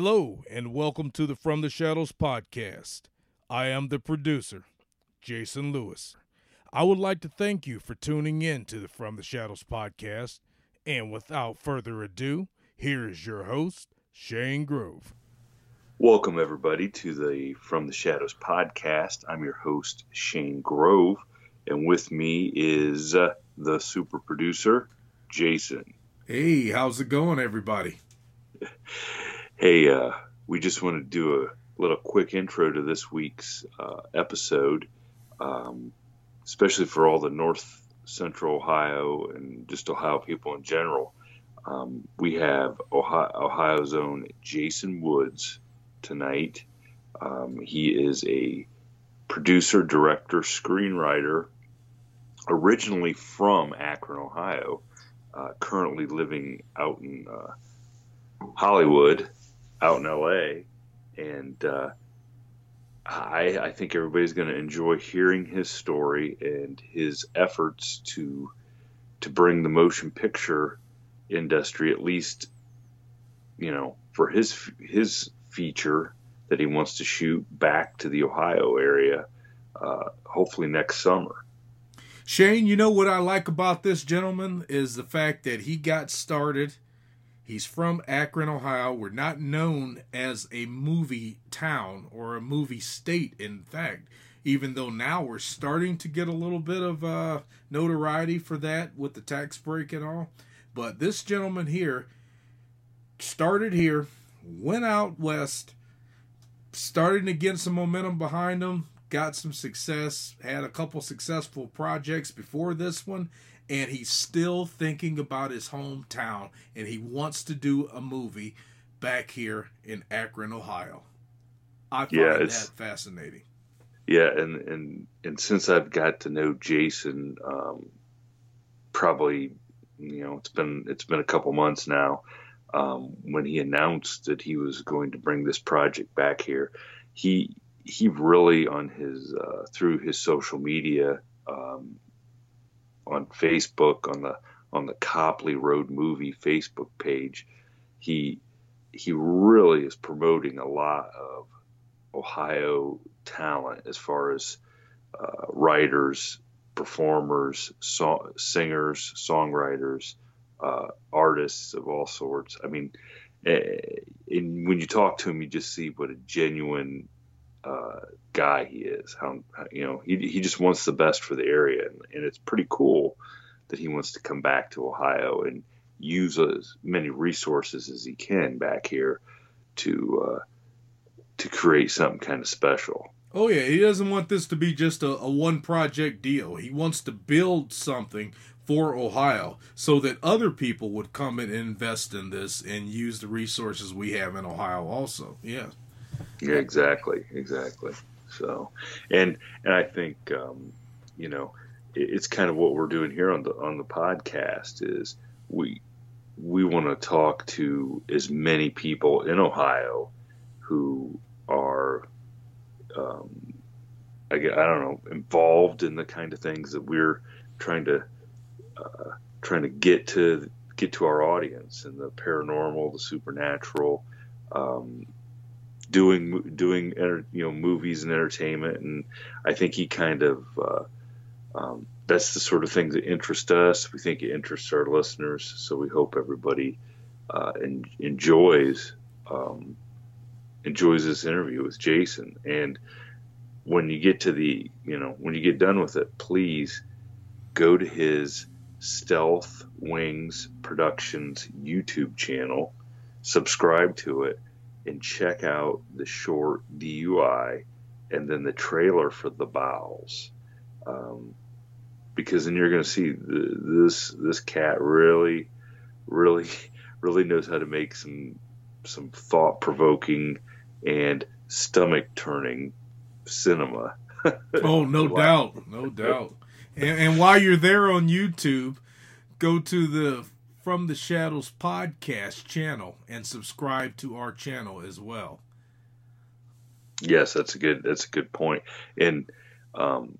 Hello, and welcome to the From the Shadows podcast. I am the producer, Jason Lewis. I would like to thank you for tuning in to the From the Shadows podcast. And without further ado, here is your host, Shane Grove. Welcome, everybody, to the From the Shadows podcast. I'm your host, Shane Grove, and with me is uh, the super producer, Jason. Hey, how's it going, everybody? Hey, uh, we just want to do a little quick intro to this week's uh, episode, um, especially for all the North Central Ohio and just Ohio people in general. Um, we have Ohio, Ohio's own Jason Woods tonight. Um, he is a producer, director, screenwriter, originally from Akron, Ohio, uh, currently living out in uh, Hollywood out in LA, and uh, I, I think everybody's going to enjoy hearing his story and his efforts to to bring the motion picture industry, at least, you know, for his his feature that he wants to shoot back to the Ohio area, uh, hopefully next summer. Shane, you know what I like about this gentleman is the fact that he got started He's from Akron, Ohio. We're not known as a movie town or a movie state, in fact, even though now we're starting to get a little bit of uh, notoriety for that with the tax break and all. But this gentleman here started here, went out west, starting to get some momentum behind him, got some success, had a couple successful projects before this one, and he's still thinking about his hometown and he wants to do a movie back here in Akron, Ohio. I find yeah, that fascinating. Yeah, and and and since I've got to know Jason, um, probably you know it's been it's been a couple months now. Um, when he announced that he was going to bring this project back here, he he really on his uh, through his social media um, on Facebook on the on the Copley Road Movie Facebook page, he he really is promoting a lot of Ohio talent as far as uh, writers, performers, song, singers, songwriters, uh, artists of all sorts. I mean, eh, and when you talk to him, you just see what a genuine uh, guy he is. How you know he he just wants the best for the area, and, and it's pretty cool that he wants to come back to Ohio and use as many resources as he can back here to uh, to create something kind of special. Oh yeah, he doesn't want this to be just a, a one project deal. He wants to build something for Ohio so that other people would come and invest in this and use the resources we have in Ohio also. Yeah. Yeah, exactly, exactly. So, and and I think um, you know it's kind of what we're doing here on the on the podcast is we we want to talk to as many people in Ohio who are um, I, I don't know involved in the kind of things that we're trying to uh, trying to get to get to our audience and the paranormal, the supernatural, um, doing doing you know movies and entertainment, and I think he kind of uh, um, that's the sort of thing that interests us. We think it interests our listeners, so we hope everybody uh, en- enjoys um, enjoys this interview with Jason. And when you get to the you know when you get done with it, please go to his Stealth Wings Productions YouTube channel, subscribe to it, and check out the short DUI and then the trailer for the bowels. Um, because then you're going to see the, this this cat really, really, really knows how to make some some thought provoking and stomach turning cinema. oh, no doubt, no doubt. And, and while you're there on YouTube, go to the From the Shadows podcast channel and subscribe to our channel as well. Yes, that's a good that's a good point. And um,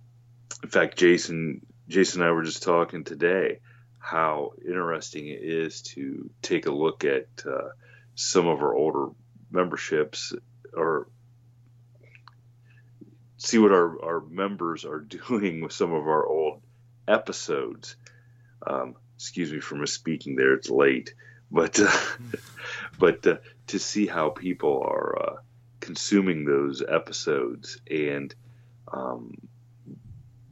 in fact, Jason Jason and I were just talking today how interesting it is to take a look at uh, some of our older memberships or see what our, our members are doing with some of our old episodes. Um, excuse me for misspeaking there; it's late, but uh, but uh, to see how people are uh, consuming those episodes and um,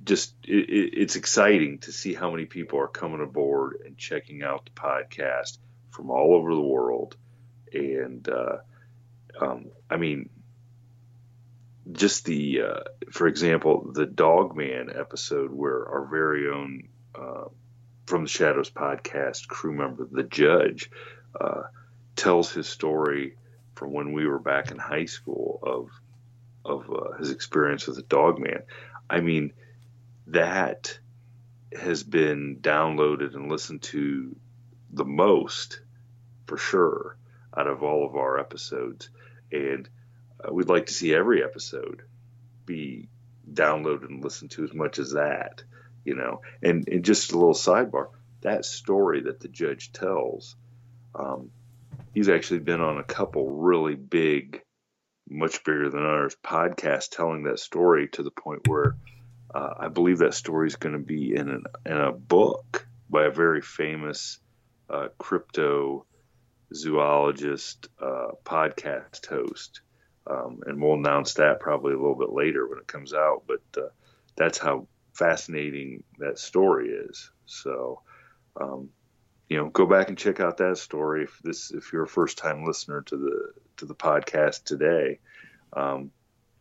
just it, it's exciting to see how many people are coming aboard and checking out the podcast from all over the world and uh, um, I mean, just the, uh, for example, the Dogman episode where our very own uh, From the Shadows podcast crew member, the Judge, uh, tells his story from when we were back in high school of of uh, his experience with the Dogman. I mean, that has been downloaded and listened to the most for sure out of all of our episodes. And uh, we'd like to see every episode be downloaded and listened to as much as that, you know. And, and just a little sidebar that story that the judge tells, um, he's actually been on a couple really big, much bigger than ours podcasts telling that story to the point where uh, I believe that story is going to be in, an, in a book by a very famous uh, crypto zoologist uh, podcast host. Um, and we'll announce that probably a little bit later when it comes out. But uh, that's how fascinating that story is. So, um, you know, go back and check out that story if this if you're a first time listener to the to the podcast today. Um,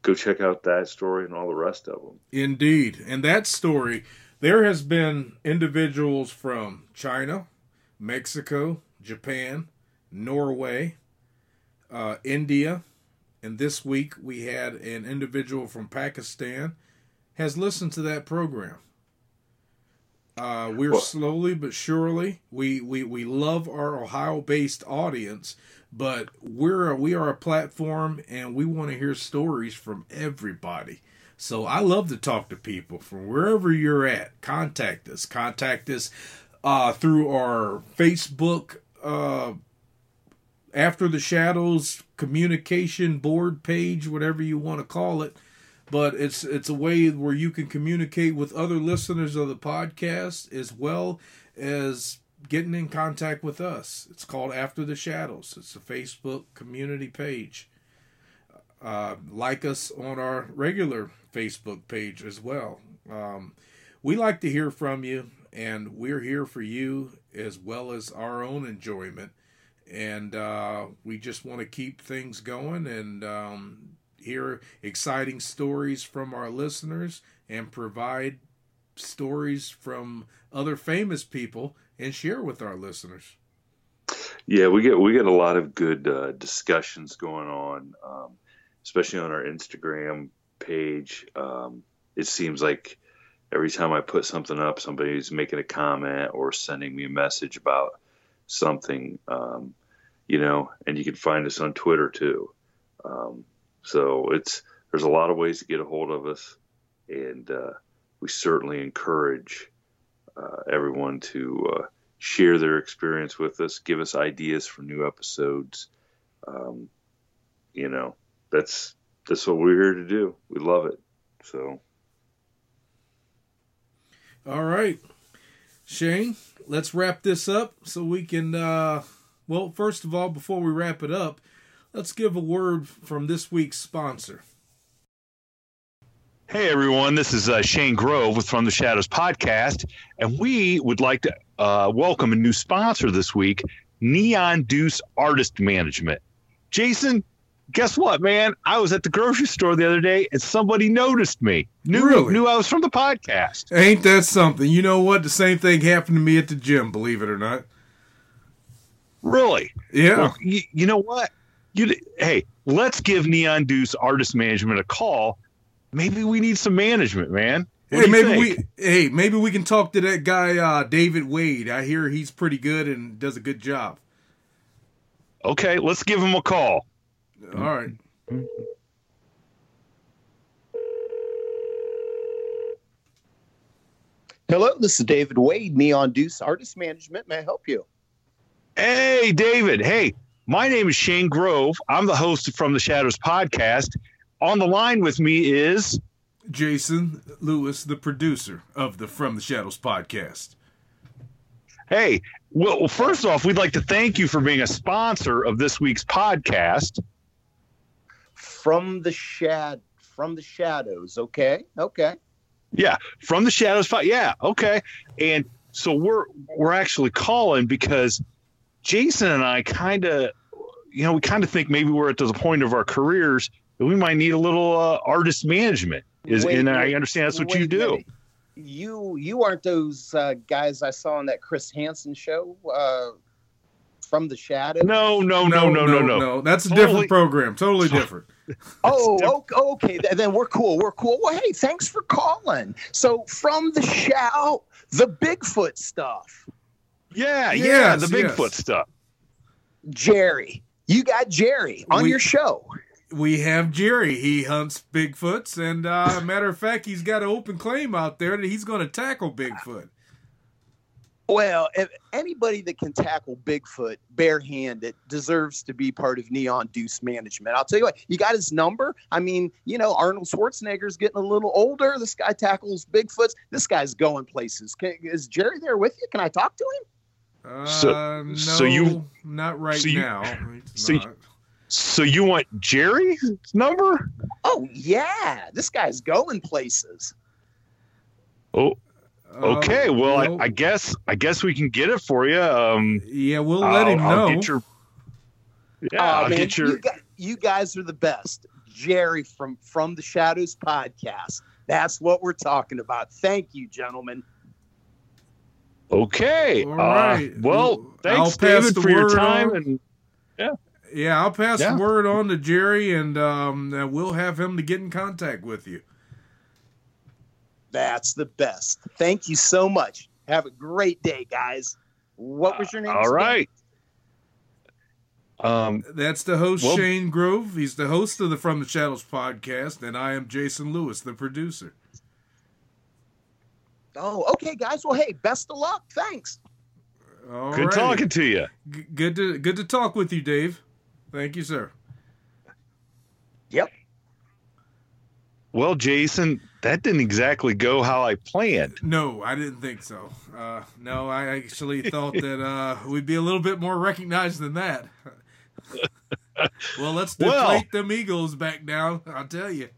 go check out that story and all the rest of them. Indeed, and that story, there has been individuals from China, Mexico, Japan, Norway, uh, India, and this week we had an individual from Pakistan has listened to that program. Uh, we're well, slowly but surely we, we, we love our Ohio based audience, but we're a, we are a platform and we want to hear stories from everybody. So I love to talk to people from wherever you're at. Contact us. Contact us uh, through our Facebook uh, after the shadows communication board page whatever you want to call it but it's it's a way where you can communicate with other listeners of the podcast as well as getting in contact with us. It's called after the shadows. It's a facebook community page. Uh, like us on our regular facebook page as well. Um, we like to hear from you and we're here for you as well as our own enjoyment. And uh, we just want to keep things going and um, hear exciting stories from our listeners and provide stories from other famous people and share with our listeners. Yeah, we get we get a lot of good uh, discussions going on, um, especially on our Instagram page. Um, it seems like every time I put something up, somebody's making a comment or sending me a message about something, um, you know, and you can find us on Twitter too. Um, so it's there's a lot of ways to get a hold of us, and uh, we certainly encourage uh, everyone to uh, share their experience with us, give us ideas for new episodes. Um, you know, that's that's what we're here to do. We love it. So. All right, Shane, let's wrap this up so we can. Uh, well, first of all, before we wrap it up, let's give a word from this week's sponsor. Hey everyone, this is uh, Shane Grove with From the Shadows podcast, and we would like to uh, welcome a new sponsor this week, Neon Deuce Artist Management. Jason, guess what, man? I was at the grocery store the other day, and somebody noticed me. Knew Really? knew I was from the podcast. Ain't that something? You know what? The same thing happened to me at the gym, believe it or not. Really? Yeah. Well, you, you know what? You hey, let's give Neon Deuce Artist Management a call. Maybe we need some management, man. What Hey, maybe think? we hey, maybe we can talk to that guy uh, David Wade. I hear he's pretty good and does a good job. Okay, let's give him a call. All right. Hello, this is David Wade, Neon Deuce Artist Management. May I help you? Hey, David. Hey, my name is Shane Grove. I'm the host of From the Shadows podcast. On the line with me is Jason Lewis, the producer of the From the Shadows podcast. Hey, well, well, first off, we'd like to thank you for being a sponsor of this week's podcast. From the shad from the shadows. Okay. Okay. Yeah, From the Shadows. Yeah, okay. And so we're we're actually calling because Jason and I kind of, you know, we kind of think maybe we're at the point of our careers that we might need a little uh, artist management. Is Wait, and I understand that's what wait you do. minute. You you aren't those uh, guys I saw on that Chris Hansen show uh, from the shadows. No, no, no, no, no, no. No, no. that's a Totally- different program. Totally different. Oh, okay, okay. Then we're cool. We're cool. Well, hey, thanks for calling. So from the shout, the Bigfoot stuff. Yeah, yeah, Yes, the yes. Bigfoot stuff. Jerry, you got Jerry on We- your show. We have Jerry. He hunts Bigfoots, and uh, matter of fact, he's got an open claim out there that he's going to tackle Bigfoot. Well, if anybody that can tackle Bigfoot barehanded deserves to be part of Neon Deuce Management. I'll tell you what, you got his number. I mean, you know, Arnold Schwarzenegger's getting a little older. This guy tackles Bigfoots. This guy's going places. Can, is Jerry there with you? Can I talk to him? Uh, So- no, so you- not right so you- now. It's so you- not. So you want Jerry's number? Oh, yeah. This guy's going places. Oh, okay. Uh, well, no. I, I guess I guess we can get it for you. Um, yeah, we'll let him I'll- I'll know. get your- yeah, Aw, I'll man, get your. you, guys, you guys are the best. Jerry from From the Shadows podcast. That's what we're talking about. Thank you, gentlemen. Okay. All uh, well, thanks, I'll pass David, the for your time. on. And yeah, I'll pass Yeah. the word on to Jerry, and um, uh, we'll have him to get in contact with you. That's the best. Thank you so much. Have a great day, guys. What was your name? all right. Um, That's the host, Well- Shane Grove. He's the host of the From the Shadows podcast, and I am Jason Lewis, the producer. Oh, okay, guys. Well, hey, best of luck. Thanks. All good righty. talking to you. G- good to good to talk with you, Dave. Thank you, sir. Yep. Well, Jason, that didn't exactly go how I planned. No, I didn't think so. Uh, no, I actually thought that uh, we'd be a little bit more recognized than that. well, let's deflate Well- them egos back down. I'll tell you.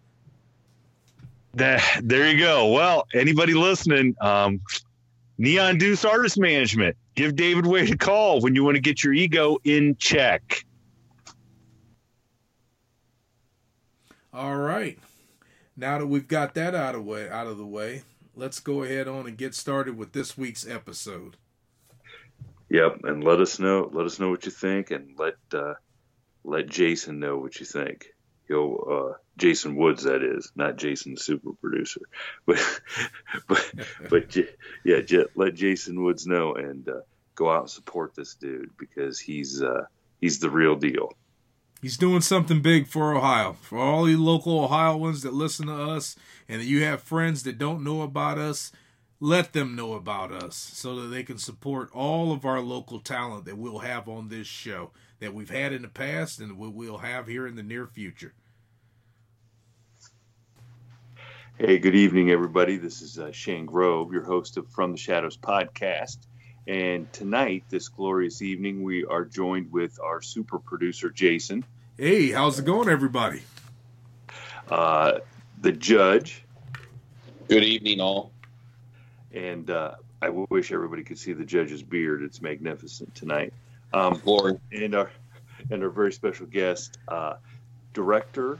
That, there you go. Well, anybody listening, um, Neon Deuce Artist Management, give David Wade a call when you want to get your ego in check. All right. Now that we've got that out of way out of the way, let's go ahead on and get started with this week's episode. Yep, and let us know. Let us know what you think, and let uh, let Jason know what you think. He'll uh, Jason Woods, that is, not Jason the super producer, but but but yeah, let Jason Woods know and uh, go out and support this dude because he's uh, he's the real deal. He's doing something big for Ohio. For all you local Ohioans that listen to us and that you have friends that don't know about us, let them know about us so that they can support all of our local talent that we'll have on this show. That we've had in the past and we will have here in the near future. Hey, good evening, everybody. This is uh, Shane Grove, your host of From the Shadows podcast. And tonight, this glorious evening, we are joined with our super producer, Jason. Hey, how's it going, everybody? Uh, the judge. Good evening, all. And uh, I wish everybody could see the judge's beard. It's magnificent tonight. Um, Glory. and our and our very special guest, uh, director,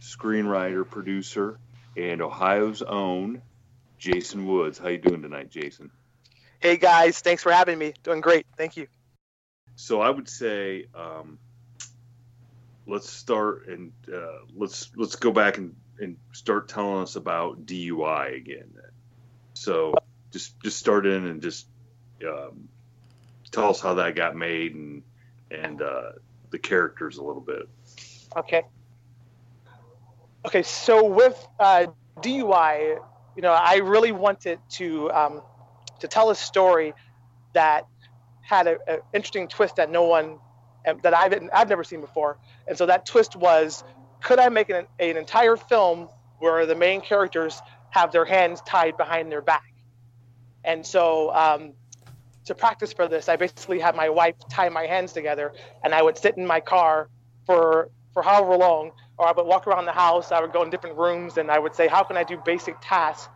screenwriter, producer, and Ohio's own Jason Woods. How you doing tonight, Jason? Hey guys, thanks for having me. Doing great. Thank you. So I would say um, let's start and uh, let's let's go back and, and start telling us about DUI again. So just just start in and just um, tell us how that got made and and uh, the characters a little bit. Okay. Okay, so with uh, DUI, you know, I really wanted to um, to tell a story that had an interesting twist that no one that I've I've never seen before, and so that twist was, could I make an, an entire film where the main characters have their hands tied behind their back? And so um, to practice for this, I basically had my wife tie my hands together, and I would sit in my car for for however long, or I would walk around the house. I would go in different rooms, and I would say, "How can I do basic tasks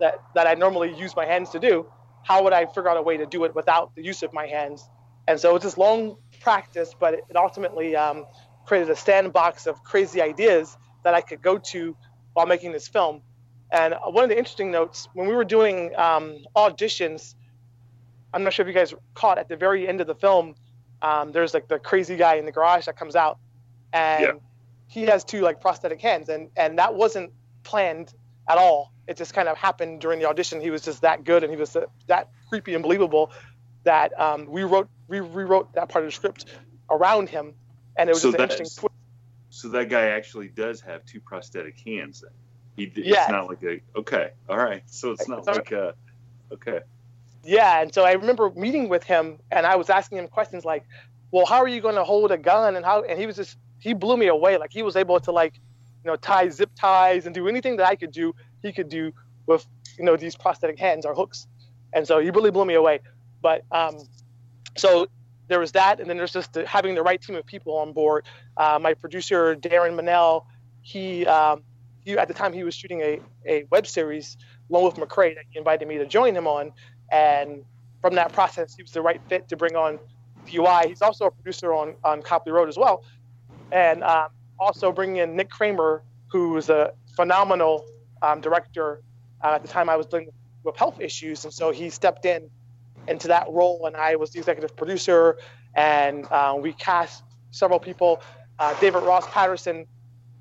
that that I normally use my hands to do? How would I figure out a way to do it without the use of my hands?" And so it's this long practice, but it ultimately um, created a sandbox of crazy ideas that I could go to while making this film. And one of the interesting notes when we were doing um, auditions, I'm not sure if you guys caught at the very end of the film, um, there's like the crazy guy in the garage that comes out, and Yeah. he has two like prosthetic hands, and and that wasn't planned at all. It just kind of happened during the audition. He was just that good, and he was that creepy and believable that um, we wrote we rewrote that part of the script around him, and it was So just an interesting twist. So that guy actually does have two prosthetic hands. Then he Yes. it's not like a okay, all right. So it's not So- like a okay. Yeah, and so I remember meeting with him, and I was asking him questions like, "Well, how are you going to hold a gun?" And how, and he was just he blew me away. Like he was able to like, you know, tie zip ties and do anything that I could do, he could do with you know these prosthetic hands or hooks, and so he really blew me away. But um, so there was that, and then there's just the, having the right team of people on board. Uh, my producer Darren Manel, he um, he at the time he was shooting a, a web series, Lone Wolf McCray, that he invited me to join him on, and from that process, he was the right fit to bring on DUI. He's also a producer on on Copley Road as well, and um, also bringing in Nick Kramer, who was a phenomenal um, director uh, at the time I was dealing with health issues, and so he stepped in into that role, and I was the executive producer, and uh, we cast several people. Uh, David Ross Patterson,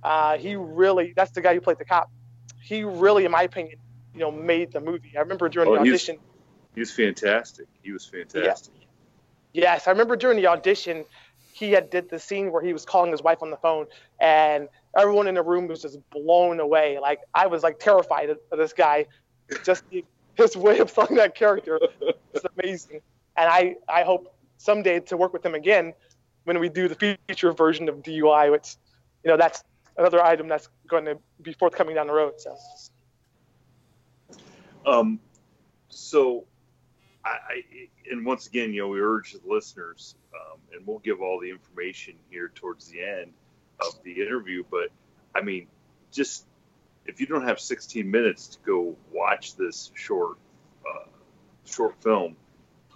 uh, he really that's the guy who played the cop. He really, in my opinion, you know, made the movie. I remember during Oh, the audition. He was fantastic. He was fantastic. Yes, I remember during the audition, he had did the scene where he was calling his wife on the phone, and everyone in the room was just blown away. Like I was like terrified of, this guy, just his way of playing that character is amazing. And I I hope someday to work with him again when we do the feature version of DUI, which you know that's another item that's going to be forthcoming down the road. So Um, so, I, and once again, you know, we urge the listeners, um, and we'll give all the information here towards the end of the interview. But I mean, just if you don't have 16 minutes to go watch this short, uh, short film,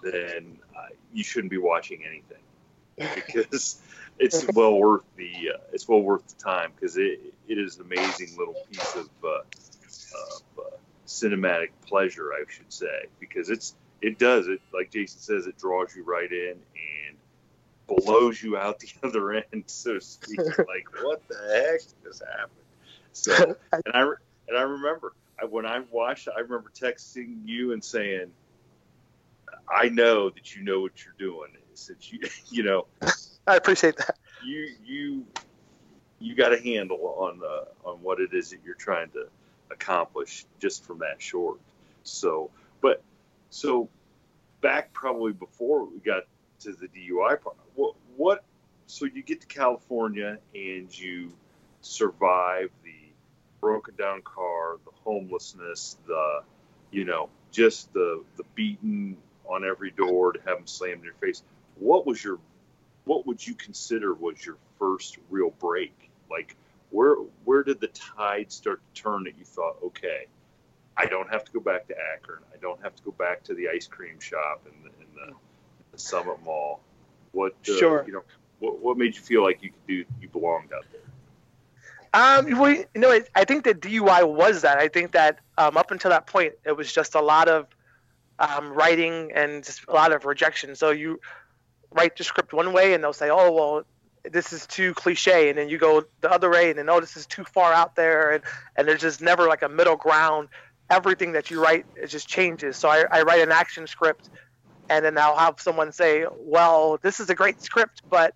then uh, you shouldn't be watching anything because it's well worth the uh, it's well worth the time because it it is an amazing little piece of, uh, of uh, cinematic pleasure, I should say, because it's it does it like Jason says, it draws you right in and blows you out the other end, so to speak. like what the heck just happened? So and I and I remember I, when I watched, I remember texting you and saying, "I know that you know what you're doing. Since you you know I appreciate that. you you you got a handle on uh, on what it is that you're trying to accomplish just from that short. So, but so back probably before we got to the DUI part, what what so you get to California and you survive the broken down car, the homelessness, the you know just the the beating on every door to have them slammed in your face. What was your what would you consider was your first real break? Like where where did the tide start to turn that you thought, okay, I don't have to go back to Akron. I don't have to go back to the ice cream shop in the, the, the Summit Mall. What uh, sure. you know what, what made you feel like you could do you belonged out there? Um, well, you know, I think that DUI was that. I think that um, up until that point, it was just a lot of um, writing and just a lot of rejection. So you write the script one way, and they'll say, "Oh, well, this is too cliche," and then you go the other way, and then, "Oh, this is too far out there," and and there's just never like a middle ground. Everything that you write it just changes. So I, I write an action script, and then I'll have someone say, "Well, this is a great script, but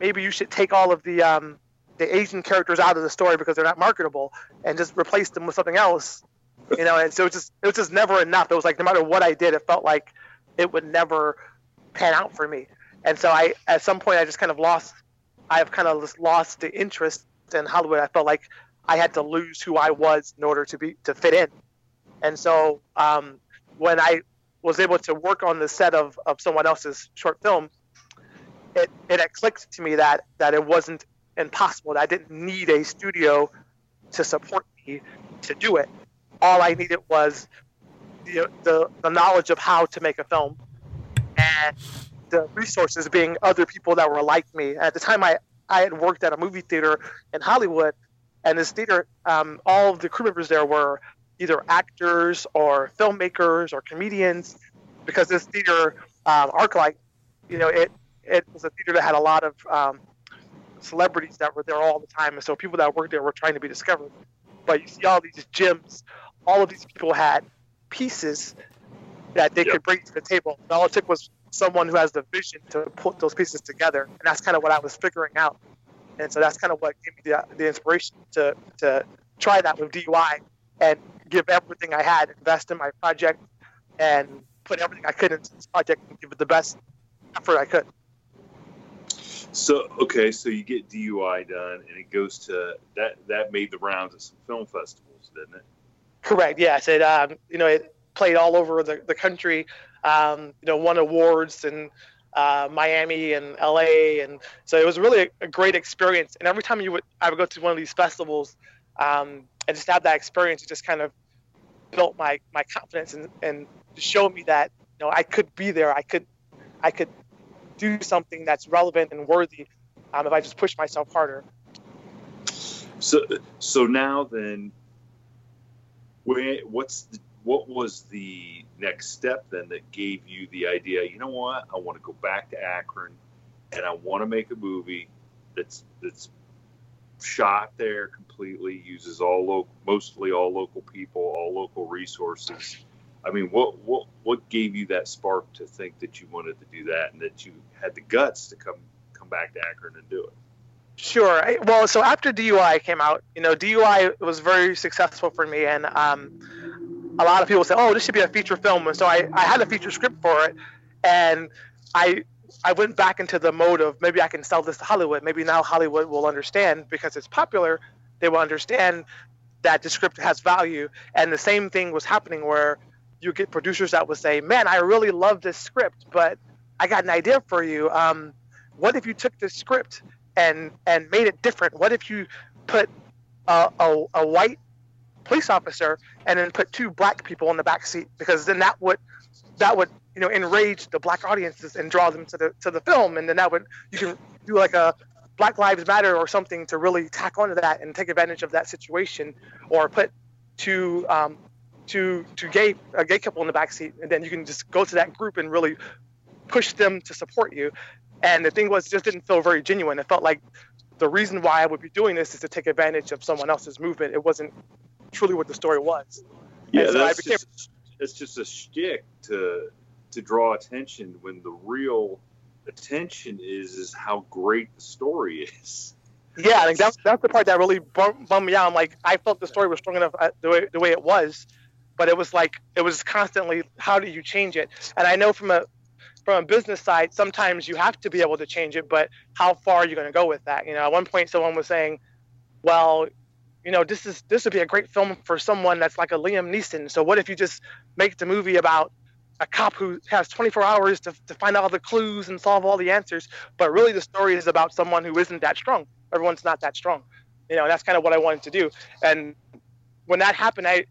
maybe you should take all of the um, the Asian characters out of the story because they're not marketable and just replace them with something else. You know, and so it was just it was just never enough. It was like no matter what I did, it felt like it would never pan out for me. And so I at some point I just kind of lost I have kind of lost the interest in Hollywood. I felt like I had to lose who I was in order to be to fit in. And so um, when I was able to work on the set of, of someone else's short film, it, it clicked to me that that it wasn't impossible. That I didn't need a studio to support me to do it. All I needed was the, the, the knowledge of how to make a film and the resources being other people that were like me. At the time, I, I had worked at a movie theater in Hollywood, and this theater, um, all of the crew members there were either actors or filmmakers or comedians, because this theater, um, ArcLight, you know, it it was a theater that had a lot of um, celebrities that were there all the time, and so people that worked there were trying to be discovered. But you see all these gyms, all of these people had pieces that they yep. could bring to the table. And all it took was someone who has the vision to put those pieces together, and that's kind of what I was figuring out. And so that's kind of what gave me the, the inspiration to to try that with DUI and give everything I had, invest in my project, and put everything I could into this project and give it the best effort I could. So okay, so you get DUI done, and it goes to that. That made the rounds at some film festivals, didn't it? Correct. Yes. It um, you know it played all over the, the country. Um, you know, won awards in uh, Miami and LA, and so it was really a, a, great experience. And every time you would I would go to one of these festivals, um, and just have that experience, it just kind of built my my confidence and and showed me that you know I could be there. I could I could do something that's relevant and worthy um, if I just push myself harder. So, so now then, where, what's the, what was the next step then that gave you the idea? You know what? I want to go back to Akron, and I want to make a movie that's that's shot there completely, uses all local, mostly all local people, all local resources, I mean, what what what gave you that spark to think that you wanted to do that and that you had the guts to come come back to Akron and do it? Sure. I, well, so after DUI came out, you know, DUI was very successful for me, and um, a lot of people say, "Oh, this should be a feature film." And so I, I had a feature script for it, and I I went back into the mode of maybe I can sell this to Hollywood. Maybe now Hollywood will understand because it's popular. They will understand that the script has value. And the same thing was happening where you get producers that would say, "Man, I really love this script, but I got an idea for you. Um, what if you took this script and and made it different? What if you put a, a, a white police officer and then put two black people in the back seat because then that would that would you know enrage the black audiences and draw them to the to the film and then that would you can do like a black lives matter or something to really tack onto that and take advantage of that situation or put two um, to to gay a gay couple in the back seat, and then you can just go to that group and really push them to support you. And the thing was, it just didn't feel very genuine. It felt like the reason why I would be doing this is to take advantage of someone else's movement. It wasn't truly what the story was. Yeah, so that's became, just it's just a shtick to to draw attention when the real attention is is how great the story is. Yeah, I think that's that's the part that really bummed me out. I'm like, I felt the story was strong enough uh, the way the way it was, but it was like it was constantly how do you change it and i know from a from a business side, sometimes you have to be able to change it, but how far are you going to go with that? You know, at one point someone was saying, well, you know, this is this would be a great film for someone that's like a Liam Neeson. So what if you just make the movie about a cop who has 24 hours to, to find all the clues and solve all the answers, but really the story is about someone who isn't that strong. Everyone's not that strong. You know, that's kind of what I wanted to do. And when that happened, I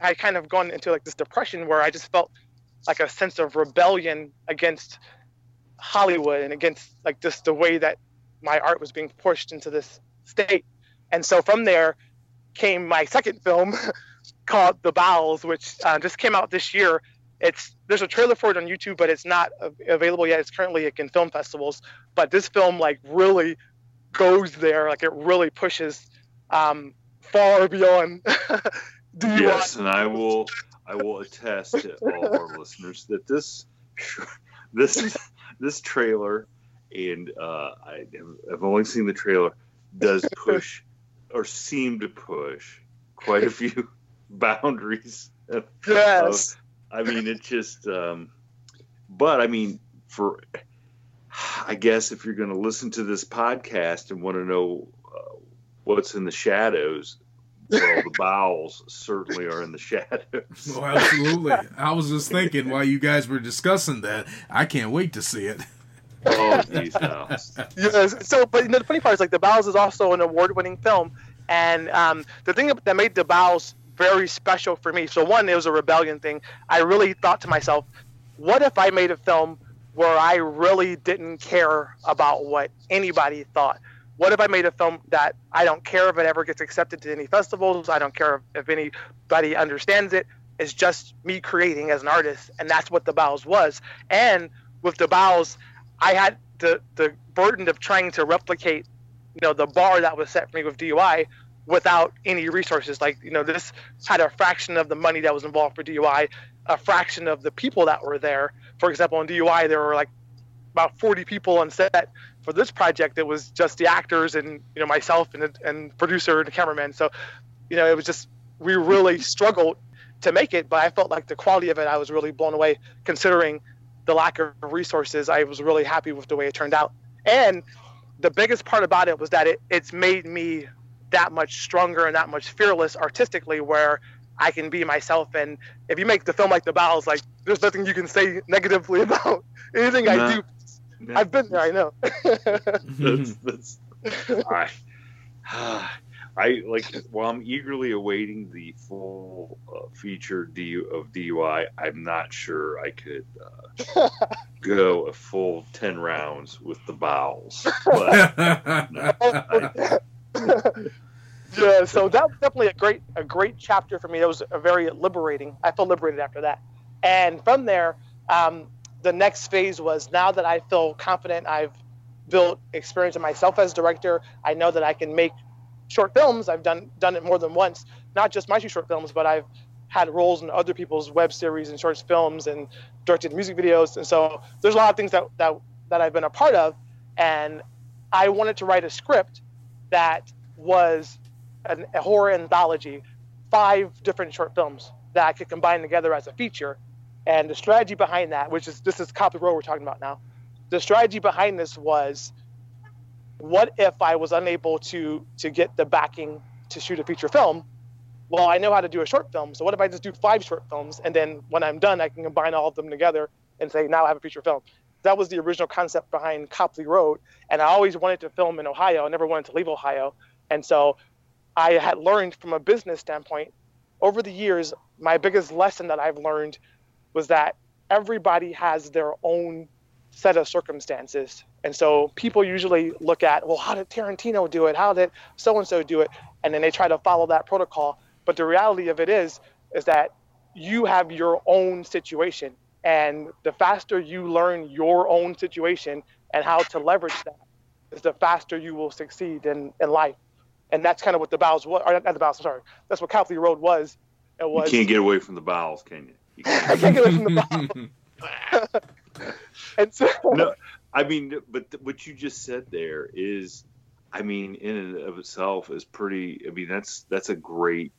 I kind of gone into like this depression where I just felt like a sense of rebellion against Hollywood and against like just the way that my art was being pushed into this state. And so from there came my second film called The Bowels, which uh, just came out this year. It's there's a trailer for it on YouTube, but it's not available yet. It's currently like, in film festivals. But this film like really goes there, like it really pushes um, far beyond. yes, and I will I will attest to all our listeners that this this this trailer and uh, I have only seen the trailer does push or seem to push quite a few boundaries. Of, yes. Of, I mean, it just. Um, but I mean, for I guess if you're going to listen to this podcast and want to know uh, what's in the shadows, well, the bowels certainly are in the shadows. Oh, absolutely. I was just thinking while you guys were discussing that, I can't wait to see it. Oh, geez, no. yes. So, but you know, the funny part is like the Bowels is also an award-winning film, and um, the thing that made the Bowels very special for me. So, one, it was a rebellion thing. I really thought to myself, what if I made a film where I really didn't care about what anybody thought? What if I made a film that I don't care if it ever gets accepted to any festivals? I don't care if, if anybody understands it. It's just me creating as an artist, and that's what the Bowels was. And with the Bowels, I had the the burden of trying to replicate, you know, the bar that was set for me with DUI without any resources. Like, you know, this had a fraction of the money that was involved for DUI, a fraction of the people that were there. For example, in DUI, there were like about 40 people on set for this project, it was just the actors and you know myself and and producer and cameraman. So, you know, it was just we really struggled to make it, but I felt like the quality of it, I was really blown away considering the lack of resources. I was really happy with the way it turned out. And the biggest part about it was that it, it's made me that much stronger and that much fearless artistically where I can be myself. And if you make the film like The Bowels, like there's nothing you can say negatively about anything no. I do I've been there. I know. that's, that's, I, I like. While I'm eagerly awaiting the full uh, feature DU, of DUI, I'm not sure I could uh, go a full ten rounds with the bowels. But, no, I, yeah, so that was definitely a great a great chapter for me. It was a very liberating. I felt liberated after that, and from there, um, the next phase was now that I feel confident, I've built experience in myself as director. I know that I can make short films. I've done done it more than once, not just my two short films, but I've had roles in other people's web series and short films and directed music videos. And so there's a lot of things that that that I've been a part of, and I wanted to write a script that was an, a horror anthology, five different short films that I could combine together as a feature and the strategy behind that, which is this is Copley Road we're talking about now, the strategy behind this was, what if I was unable to to get the backing to shoot a feature film? Well, I know how to do a short film, so what if I just do five short films and then when I'm done, I can combine all of them together and say now I have a feature film. That was the original concept behind Copley Road, and I always wanted to film in Ohio. I never wanted to leave Ohio, and so I had learned from a business standpoint over the years. My biggest lesson that I've learned was that everybody has their own set of circumstances. And so people usually look at, well, how did Tarantino do it? How did so and so do it? And then they try to follow that protocol. But the reality of it is, is that you have your own situation. And the faster you learn your own situation and how to leverage that, is the faster you will succeed in, in life. And that's kind of what the bowels was, or not the bowels, sorry. That's what Copley Road was. It was. You can't get away from the bowels, can you? I can't get away from the bottle. and so, no, I mean, but what you just said there is, I mean, in and of itself is pretty. I mean, that's that's a great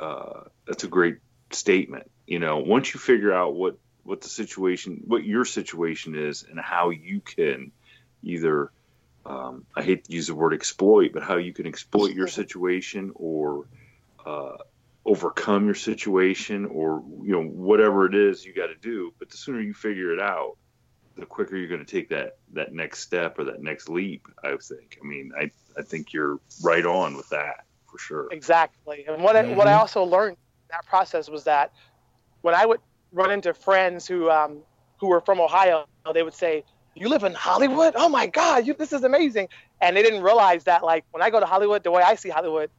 uh, that's a great statement. You know, once you figure out what what the situation, what your situation is, and how you can either um, I hate to use the word exploit, but how you can exploit your situation or uh, overcome your situation or you know whatever it is you got to do. But the sooner you figure it out, the quicker you're going to take that that next step or that next leap. I think. I mean, I I think you're right on with that for sure. Exactly. And what mm-hmm. I, what I mm-hmm. also learned that process was that when I would run into friends who um, who were from Ohio, they would say, "You live in Hollywood? Oh my God, you, this is amazing!" And they didn't realize that like when I go to Hollywood, the way I see Hollywood,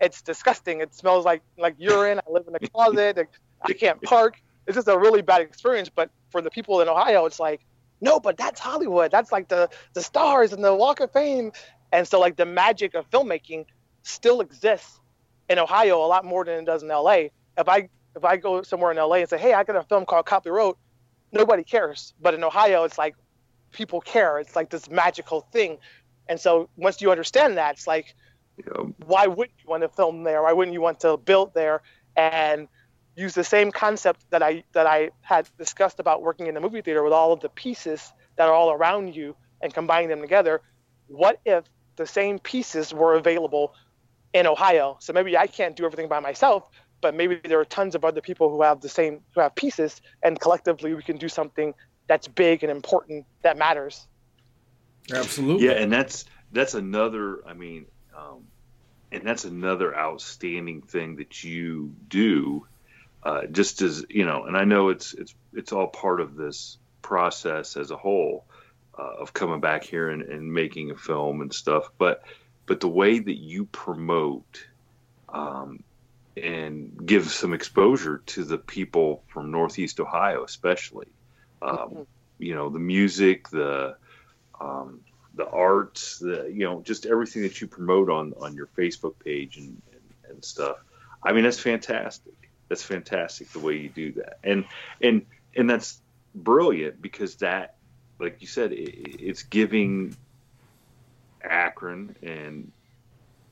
it's disgusting. It smells like like urine. I live in a closet. I can't park. It's just a really bad experience. But for the people in Ohio, it's like, no, but that's Hollywood. That's like the the stars and the Walk of Fame. And so like the magic of filmmaking still exists in Ohio a lot more than it does in LA. If I if I go somewhere in LA and say, hey, I got a film called Copley Road, nobody cares. But in Ohio, it's like people care. It's like this magical thing. And so once you understand that, it's like, yeah. why wouldn't you want to film there? Why wouldn't you want to build there and use the same concept that I that I had discussed about working in the movie theater with all of the pieces that are all around you and combining them together? What if the same pieces were available in Ohio? So maybe I can't do everything by myself, but maybe there are tons of other people who have the same who have pieces and collectively we can do something that's big and important that matters absolutely yeah and that's that's another i mean um, and that's another outstanding thing that you do uh, just as you know and i know it's it's it's all part of this process as a whole uh, of coming back here and, and making a film and stuff but but the way that you promote um, and give some exposure to the people from Northeast Ohio, especially. Um. You know, the music, the um, the arts, the you know, just everything that you promote on on your Facebook page and, and, and stuff. I mean, that's fantastic. That's fantastic the way you do that, and and and that's brilliant because that, like you said, it, it's giving Akron and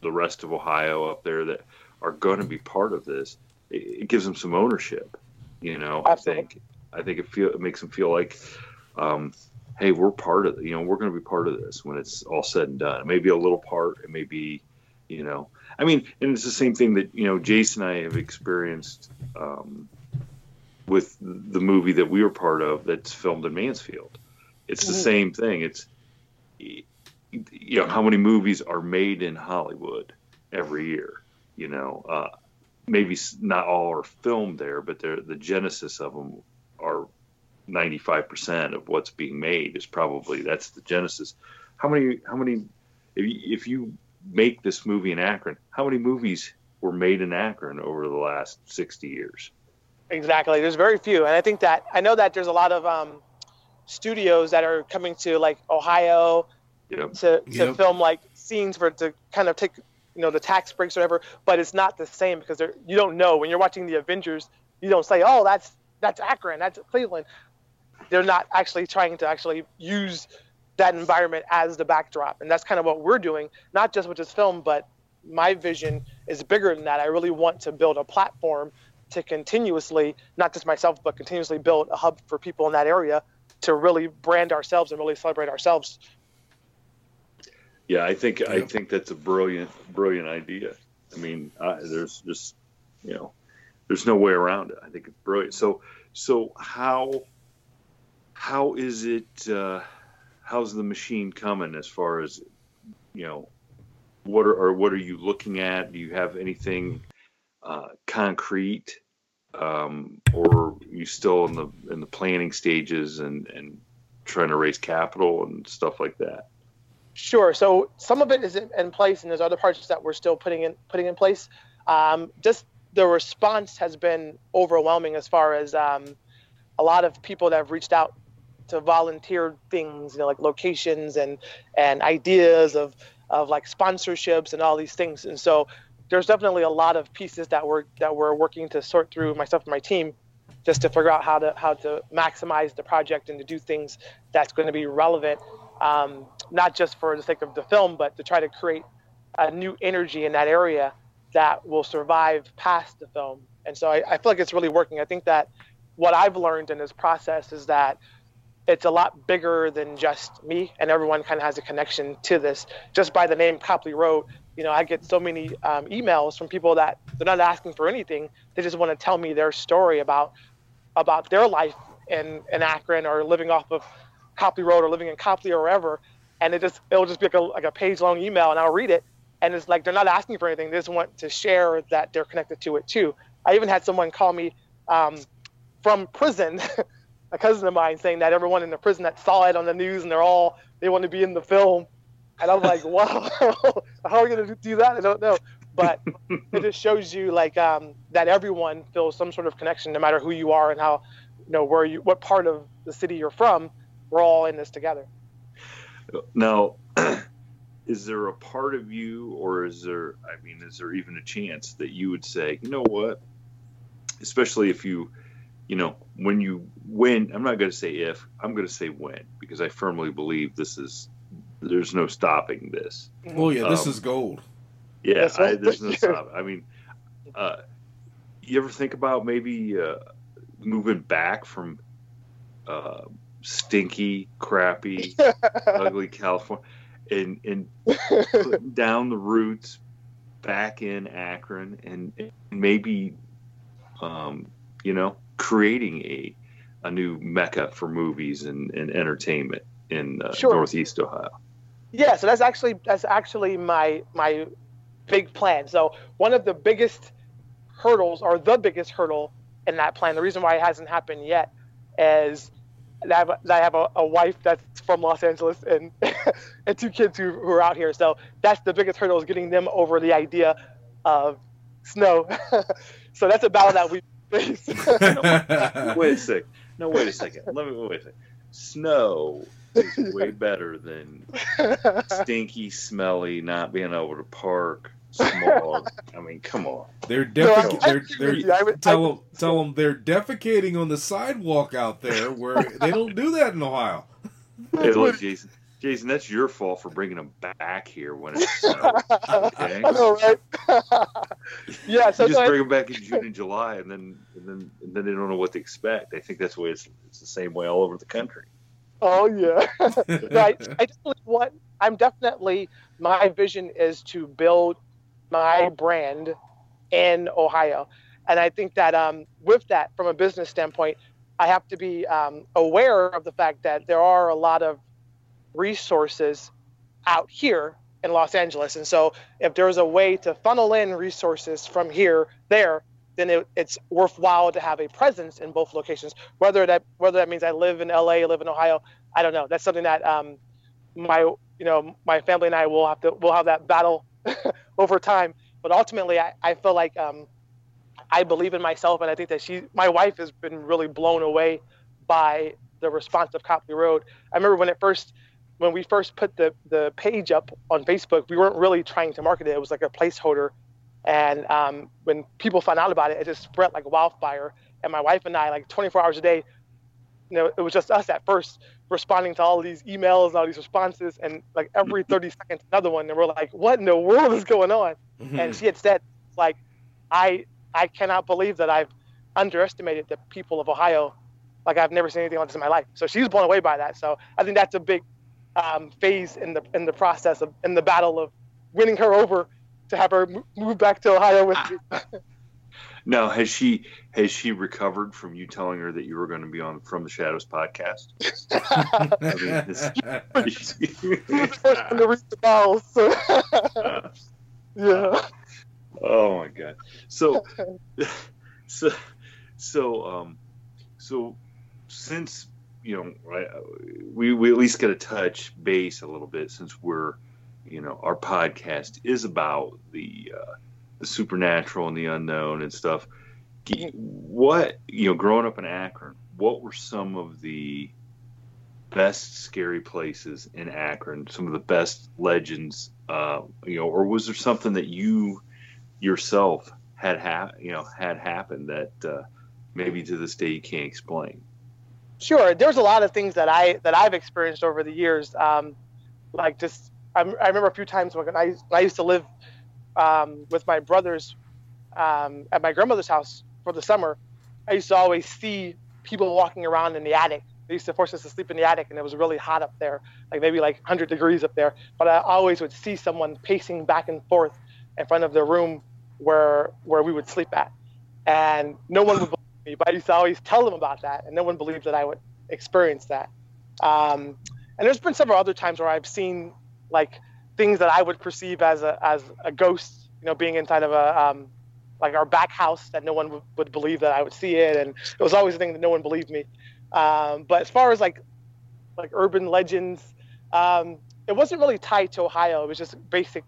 the rest of Ohio up there that are going to be part of this, it, it, gives them some ownership. You know, Absolutely. I think I think it feel it makes them feel like, um, hey, we're part of you know we're going to be part of this when it's all said and done. It may be a little part. It may be, you know, I mean, and it's the same thing that you know Jason and I have experienced. Um, with the movie that we were part of that's filmed in Mansfield. It's the mm-hmm. same thing. It's you know how many movies are made in Hollywood every year you know, uh, maybe not all are filmed there, but they're the genesis of them are 95% of what's being made is probably that's the genesis. How many, how many, if you, if you make this movie in Akron, how many movies were made in Akron over the last 60 years? Exactly. There's very few. And I think that, I know that there's a lot of um, studios that are coming to like Ohio yep. to, to yep. film like scenes for to kind of take you know the tax breaks or whatever but it's not the same because you don't know when you're watching the avengers you don't say oh that's that's akron. That's cleveland. They're not actually trying to actually use that environment as the backdrop. And that's kind of what we're doing not just with this film but my vision is bigger than that. I really want to build a platform to continuously not just myself but continuously build a hub for people in that area to really brand ourselves and really celebrate ourselves. Yeah, I think yeah. I think that's a brilliant brilliant idea. I mean, uh, there's just you know, there's no way around it. I think it's brilliant. So so how how is it? Uh, how's the machine coming as far as you know? What are or what are you looking at? Do you have anything uh, concrete, um, or you still in the in the planning stages and and trying to raise capital and stuff like that? Sure. So some of it is in place, and there's other parts that we're still putting in putting in place. Um, just the response has been overwhelming as far as um, a lot of people that have reached out to volunteer things, you know, like locations and and ideas of of like sponsorships and all these things. And so there's definitely a lot of pieces that we're that we're working to sort through myself and my team just to figure out how to how to maximize the project and to do things that's going to be relevant um, not just for the sake of the film, but to try to create a new energy in that area that will survive past the film. And so I, I feel like it's really working. I think that what I've learned in this process is that it's a lot bigger than just me, and everyone kind of has a connection to this. Just by the name Copley Road, you know, I get so many um, emails from people that they're not asking for anything; they just want to tell me their story about about their life in in Akron or living off of Copley Road or living in Copley or wherever, and it just it'll just be like a like a page long email, and I'll read it, and it's like they're not asking for anything; they just want to share that they're connected to it too. I even had someone call me um, from prison. a cousin of mine saying that everyone in the prison that saw it on the news and they're all they want to be in the film and i'm like wow how are we going to do that i don't know but it just shows you like um, that everyone feels some sort of connection no matter who you are and how you know where you what part of the city you're from we're all in this together now is there a part of you or is there i mean is there even a chance that you would say you know what especially if you you know, when you win, I'm not going to say if, I'm going to say when, because I firmly believe this is, there's no stopping this. Oh, yeah, this um, is gold. Yeah, I, there's no stop. I mean, uh, you ever think about maybe uh, moving back from uh, stinky, crappy, ugly California and, and putting down the roots back in Akron and, and maybe, um, you know, creating a a new mecca for movies and, and entertainment in uh, sure. Northeast Ohio. Yeah, so that's actually that's actually my my big plan. So one of the biggest hurdles, or the biggest hurdle in that plan, the reason why it hasn't happened yet, is that I have, that I have a, a, wife that's from Los Angeles and and two kids who, who are out here. So that's the biggest hurdle is getting them over the idea of snow. so that's a battle that we face. no, wait a sec. No, wait a second. Let me wait a second. Snow is way better than stinky, smelly, not being able to park. Small. I mean, come on. They're defecating. No, they're, they're would, tell them tell them they're defecating on the sidewalk out there where they don't do that in Ohio. Hey, look, Jason. Jason, that's your fault for bringing them back here when it's okay. I know, right? yeah, so you just bring them back in June and July, and then and then and then they don't know what to expect. I think that's the way it's it's the same way all over the country. Oh yeah, I, I definitely want. I'm definitely my vision is to build my brand in Ohio, and I think that um, with that, from a business standpoint, I have to be um, aware of the fact that there are a lot of resources out here in Los Angeles. And so if there's a way to funnel in resources from here there, then it, it's worthwhile to have a presence in both locations. Whether that whether that means I live in LA, I live in Ohio, I don't know. That's something that um, my you know my family and I will have to we'll have that battle over time. But ultimately, I, I feel like um, I believe in myself, and I think that she my wife has been really blown away by the response of Copley Road. I remember when it first when we first put the the page up on Facebook, we weren't really trying to market it. It was like a placeholder, and um, when people found out about it, it just spread like wildfire. And my wife and I, like 24 hours a day, you know, it was just us at first responding to all these emails and all these responses, and like every 30 seconds, another one, and we're like, "What in the world is going on?" Mm-hmm. And she had said, "Like, I I cannot believe that I've underestimated the people of Ohio. Like I've never seen anything like this in my life." So she was blown away by that. So I think that's a big um, phase in the in the process of in the battle of winning her over to have her move back to Ohio with me. Now, has she has she recovered from you telling her that you were going to be on From the Shadows podcast? I mean, this, the first one to read the balls. So. uh, yeah. Oh my god. So, so, so, um, so since you know, we, we at least get to touch base a little bit since we're, you know, our podcast is about the uh, the supernatural and the unknown and stuff. What you know, growing up in Akron, what were some of the best scary places in Akron? Some of the best legends, uh, you know, or was there something that you yourself had ha- you know had happened that uh, maybe to this day you can't explain? Sure. There's a lot of things that I that I've experienced over the years. Um, like just, I'm, i remember a few times when I, I used to live um, with my brothers um, at my grandmother's house for the summer. I used to always see people walking around in the attic. They used to force us to sleep in the attic, and it was really hot up there, like maybe like 100 degrees up there. But I always would see someone pacing back and forth in front of the room where where we would sleep at, and no one would believe me. But I used to always tell them about that, and no one believed that I would experience that. Um, and there's been several other times where I've seen like things that I would perceive as a as a ghost, you know, being inside of a um, like our back house that no one would, would believe that I would see it, and it was always a thing that no one believed me. Um, but as far as like like urban legends, um, it wasn't really tied to Ohio. It was just basic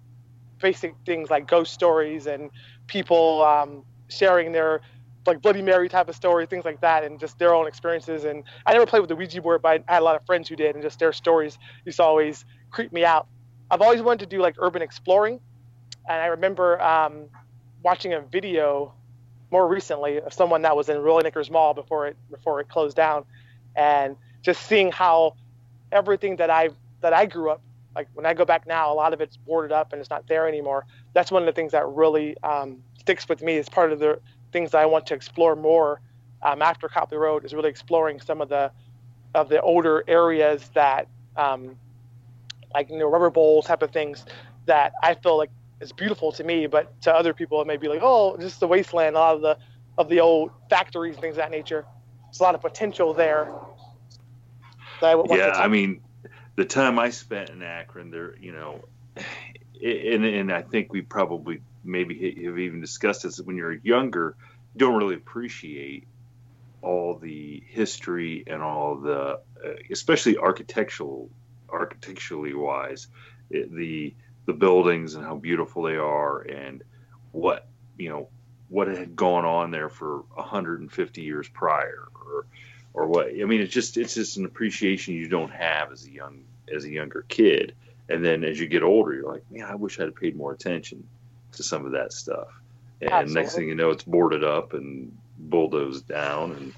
basic things like ghost stories and people um, sharing their like Bloody Mary type of story, things like that, and just their own experiences. And I never played with the Ouija board, but I had a lot of friends who did, and just their stories used to always creep me out. I've always wanted to do like urban exploring, and I remember um, watching a video more recently of someone that was in Rolling Mall before it before it closed down, and just seeing how everything that I that I grew up like when I go back now, a lot of it's boarded up and it's not there anymore. That's one of the things that really um, sticks with me as part of the things that I want to explore more um, after Copley Road is really exploring some of the of the older areas that um, like you know rubber bowl type of things that I feel like is beautiful to me, but to other people it may be like oh just the wasteland, a lot of the of the old factories, things of that nature. There's a lot of potential there. I yeah, I mean, the time I spent in Akron, there, you know, and and I think we probably maybe have even discussed this when you're younger, you don't really appreciate all the history and all the, uh, especially architectural, architecturally wise, it, the the buildings and how beautiful they are and what you know what had gone on there for 150 years prior or or what I mean it's just it's just an appreciation you don't have as a young as a younger kid and then as you get older you're like man I wish I'd paid more attention to some of that stuff. And Absolutely. next thing you know, it's boarded up and bulldozed down, and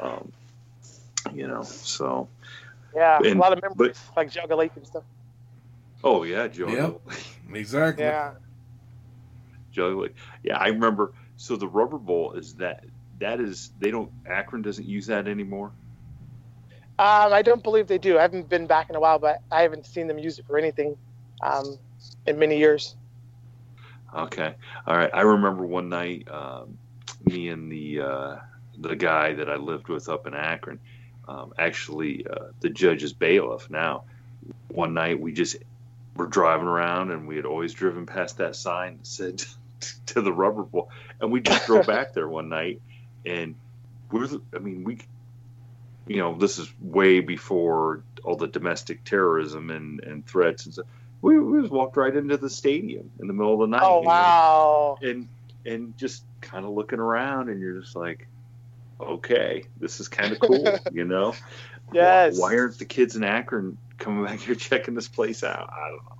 um, you know, so yeah, and, a lot of memories but, like Geauga Lake and stuff. Oh yeah, Geauga. Yep, exactly. Yeah, Geauga Lake. Yeah, I remember. So the rubber bowl is that that is they don't Akron doesn't use that anymore. Um, I don't believe they do. I haven't been back in a while, but I haven't seen them use it for anything um, in many years. Okay. All right. I remember one night, um, me and the uh, the guy that I lived with up in Akron, um, actually uh, the judge's bailiff. Now, one night we just were driving around and we had always driven past that sign that said to the rubber bowl, and we just drove back there one night, and we're. I mean, we. You know, this is way before all the domestic terrorism and, and threats and stuff we, we just walked right into the stadium in the middle of the night. Oh wow! And and just kind of looking around, and you're just like, okay, this is kind of cool, you know? Yes. Why, why, aren't the kids in Akron coming back here checking this place out? I don't know.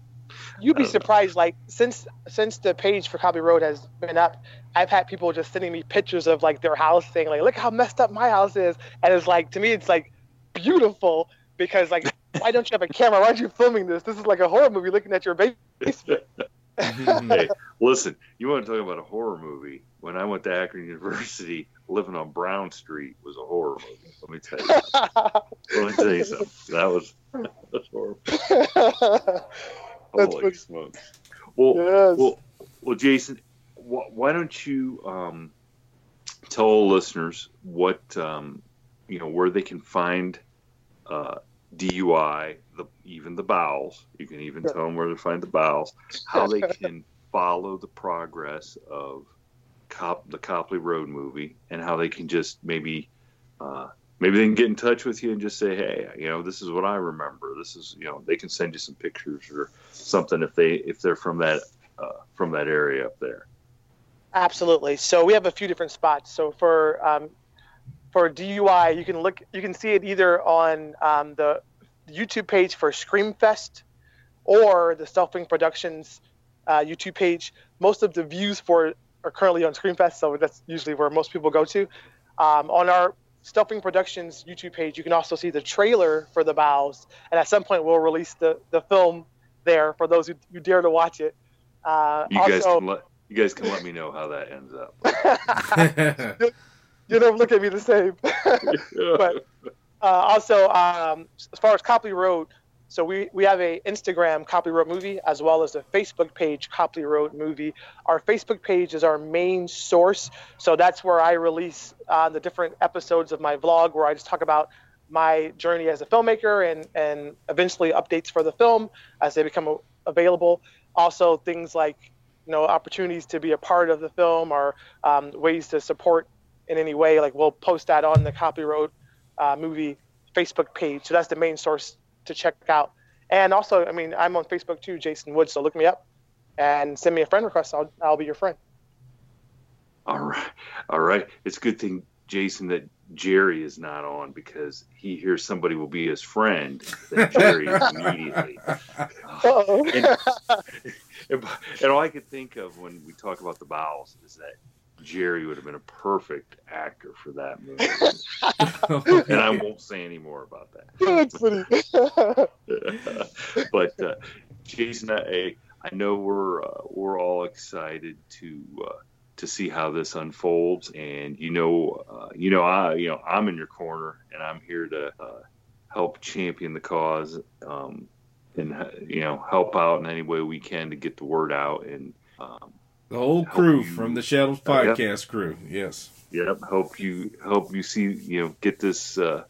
You'd be surprised. Like since since the page for Copley Road has been up, I've had people just sending me pictures of like their house, saying like, "Look how messed up my house is," and it's like to me, it's like beautiful because like why don't you have a camera? Why aren't you filming this? This is like a horror movie looking at your basement. hey, listen, you want to talk about a horror movie? When I went to Akron University, living on Brown Street was a horror movie. Let me tell you. Let me tell you something. That was, that was horrible. That's Holy smokes. Well, yes. well, well, Jason, wh- why don't you um, tell listeners what um, you know where they can find uh, DUI, the, even the bowels. You can even tell them where to find the bowels. How they can follow the progress of Cop, the Copley Road movie, and how they can just maybe uh, maybe they can get in touch with you and just say, hey, you know, this is what I remember. This is you know, they can send you some pictures or something if they if they're from that uh, from that area up there. Absolutely. So we have a few different spots. So for um, for DUI, you can look, you can see it either on um, the YouTube page for Screamfest or the Stuffing Productions uh, YouTube page. Most of the views for are currently on Screamfest, so that's usually where most people go to. Um, on our Stuffing Productions YouTube page, you can also see the trailer for the Bows, and at some point we'll release the, the film there for those who, who dare to watch it. Uh, you also, guys can let you guys can let me know how that ends up. you never look at me the same. but uh, also, um, as far as Copley Road, so we, we have a Instagram Copley Road movie as well as a Facebook page Copley Road movie. Our Facebook page is our main source, so that's where I release uh, the different episodes of my vlog where I just talk about my journey as a filmmaker and and eventually updates for the film as they become available. Also things like you know opportunities to be a part of the film or um, ways to support in any way. Like we'll post that on the Copley Road uh, movie Facebook page. So that's the main source to check out. And also, I mean, I'm on Facebook too, Jason Woods. So look me up and send me a friend request. I'll I'll be your friend. All right, all right. It's a good thing, Jason, that Jerry is not on because he hears somebody will be his friend. Then Jerry immediately. and, and all I could think of when we talk about the bowels is that Jerry would have been a perfect actor for that movie. and I won't say any more about that. That's funny. but uh, Jason, I, I know we're uh, we're all excited to uh, to see how this unfolds, and you know, uh, you know, I you know I'm in your corner, and I'm here to uh, help champion the cause, um, and you know, help out in any way we can to get the word out and. Um, the whole crew you, from the Shadows podcast uh, yep. crew. Yes. Yep. Hope you hope you see you know get this uh,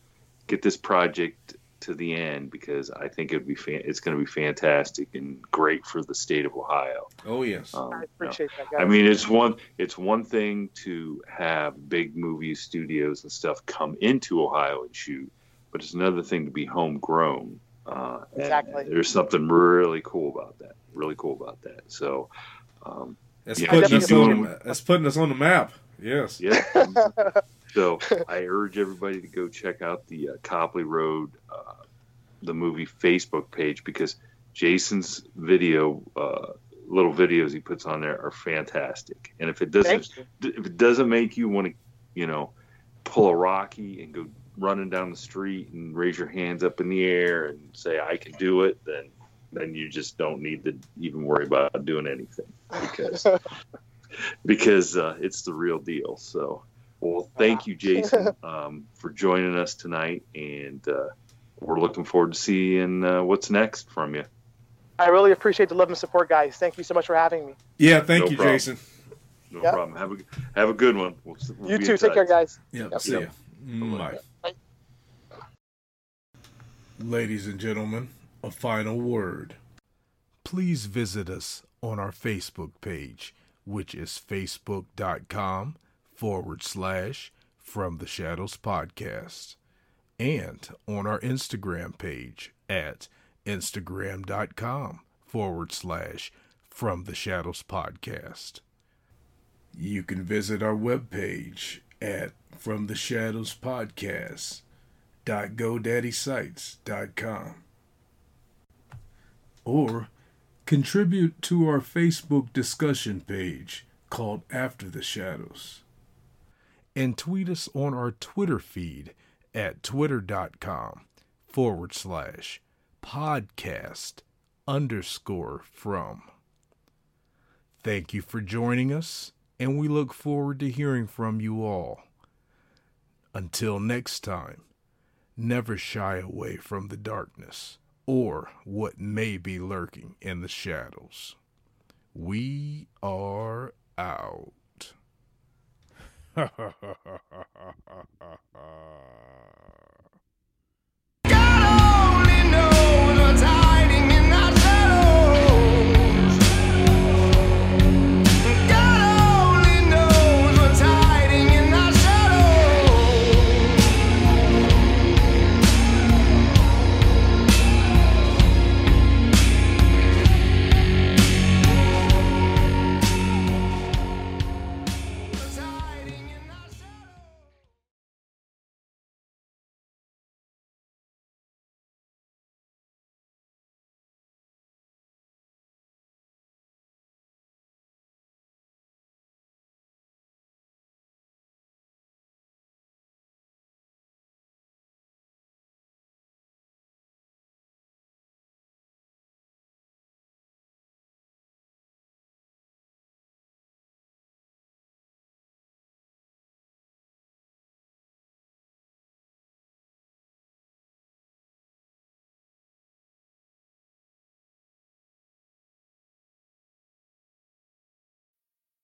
get this project to the end because I think it'd be fan- it's going to be fantastic and great for the state of Ohio. Oh yes, um, I appreciate you know, that. Guys. I mean, it's one it's one thing to have big movie studios and stuff come into Ohio and shoot, but it's another thing to be homegrown. Uh, exactly. There's something really cool about that. Really cool about that. So. Um, that's yeah, putting us on. That's putting us on the map. Yes. Yeah. so I urge everybody to go check out the uh, Copley Road, uh, the movie Facebook page because Jason's video, uh, little videos he puts on there are fantastic. And if it doesn't, if it doesn't make you want to, you know, pull a Rocky and go running down the street and raise your hands up in the air and say I can do it, then then you just don't need to even worry about doing anything because because uh, it's the real deal. So, well, thank you, Jason, um, for joining us tonight, and uh, we're looking forward to seeing uh, what's next from you. I really appreciate the love and support, guys. Thank you so much for having me. Yeah, thank no you, problem. Jason. No yep. problem. Have a have a good one. We'll, we'll you too. Take care, guys. Yeah. Yep. See yep. you. Bye. Bye. Ladies and gentlemen, a final word. Please visit us on our Facebook page, which is facebook.com forward slash From the Shadows Podcast, and on our Instagram page at instagram.com forward slash From the Shadows Podcast. You can visit our webpage at From the Shadows Podcast www.godaddysite.com or contribute to our Facebook discussion page called After the Shadows and tweet us on our Twitter feed at twitter.com forward slash podcast underscore from. Thank you for joining us, and we look forward to hearing from you all. Until next time never shy away from the darkness or what may be lurking in the shadows. We are out.